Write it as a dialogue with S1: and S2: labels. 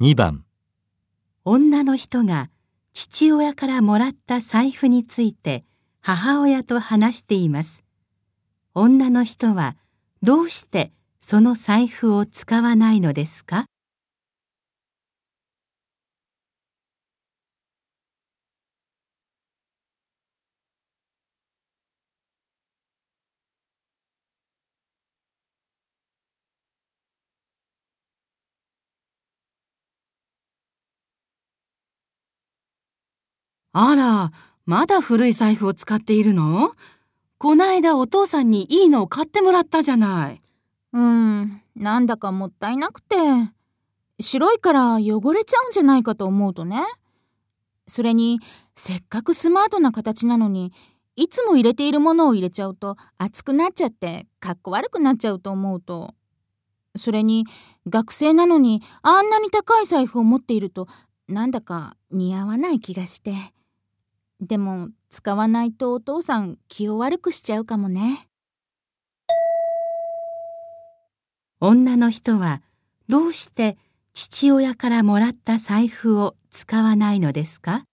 S1: 2番
S2: 女の人が父親からもらった財布について母親と話しています。女の人はどうしてその財布を使わないのですか？
S3: あら、まだ古い財布を使っているの？こないだお父さんにいいのを買ってもらったじゃない。
S4: うん、なんだかもったいなくて。白いから汚れちゃうんじゃないかと思うとね。それに、せっかくスマートな形なのに、いつも入れているものを入れちゃうと熱くなっちゃってかっこ悪くなっちゃうと思うと。それに、学生なのにあんなに高い財布を持っているとなんだか似合わない気がして。でも使わないとお父さん気を悪くしちゃうかもね。
S2: 女の人はどうして父親からもらった財布を使わないのですか？